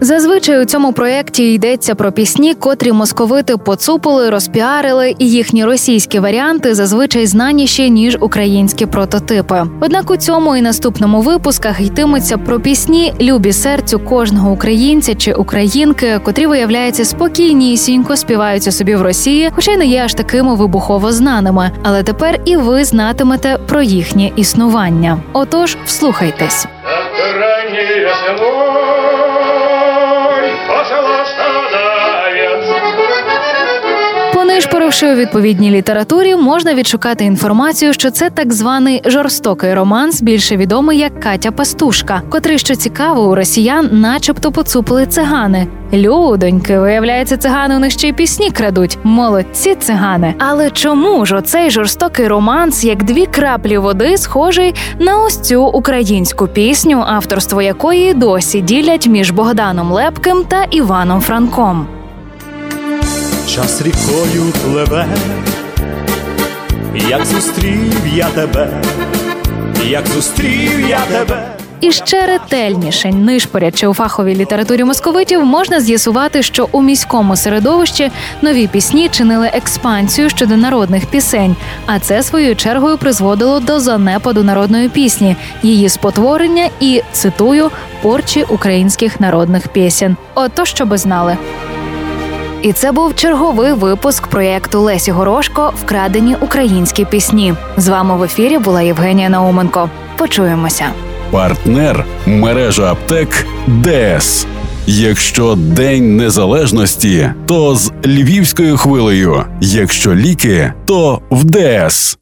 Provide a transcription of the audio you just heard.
Зазвичай у цьому проєкті йдеться про пісні, котрі московити поцупили, розпіарили, і їхні російські варіанти зазвичай знаніші ніж українські прототипи. Однак у цьому і наступному випусках йтиметься про пісні любі серцю кожного українця чи українки, котрі виявляються спокійнісінько співаються собі в Росії, хоча й не є аж такими вибухово знаними. Але тепер і ви знатимете про їхнє існування. Отож, вслухайтесь. Понишпоривши у відповідній літературі, можна відшукати інформацію, що це так званий жорстокий романс, більше відомий як Катя Пастушка, котрий, що цікаво, у росіян, начебто поцупили цигани. Людоньки, виявляється, цигани у них ще й пісні крадуть. Молодці цигани. Але чому ж оцей жорстокий романс, як дві краплі води, схожий на ось цю українську пісню, авторство якої досі ділять між Богданом Лепким та Іваном Франком? Час рікою пливе, як зустрів я тебе, як зустрів я тебе. І ще ретельніше, нишпорячи у фаховій літературі московитів, можна з'ясувати, що у міському середовищі нові пісні чинили експансію щодо народних пісень, а це своєю чергою призводило до занепаду народної пісні, її спотворення і цитую порчі українських народних пісень. Ото що би знали. І це був черговий випуск проєкту Лесі Горошко Вкрадені українські пісні. З вами в ефірі була Євгенія Науменко. Почуємося. Партнер мережа аптек ДЕС. Якщо День Незалежності, то з львівською хвилею. Якщо ліки, то в ДС.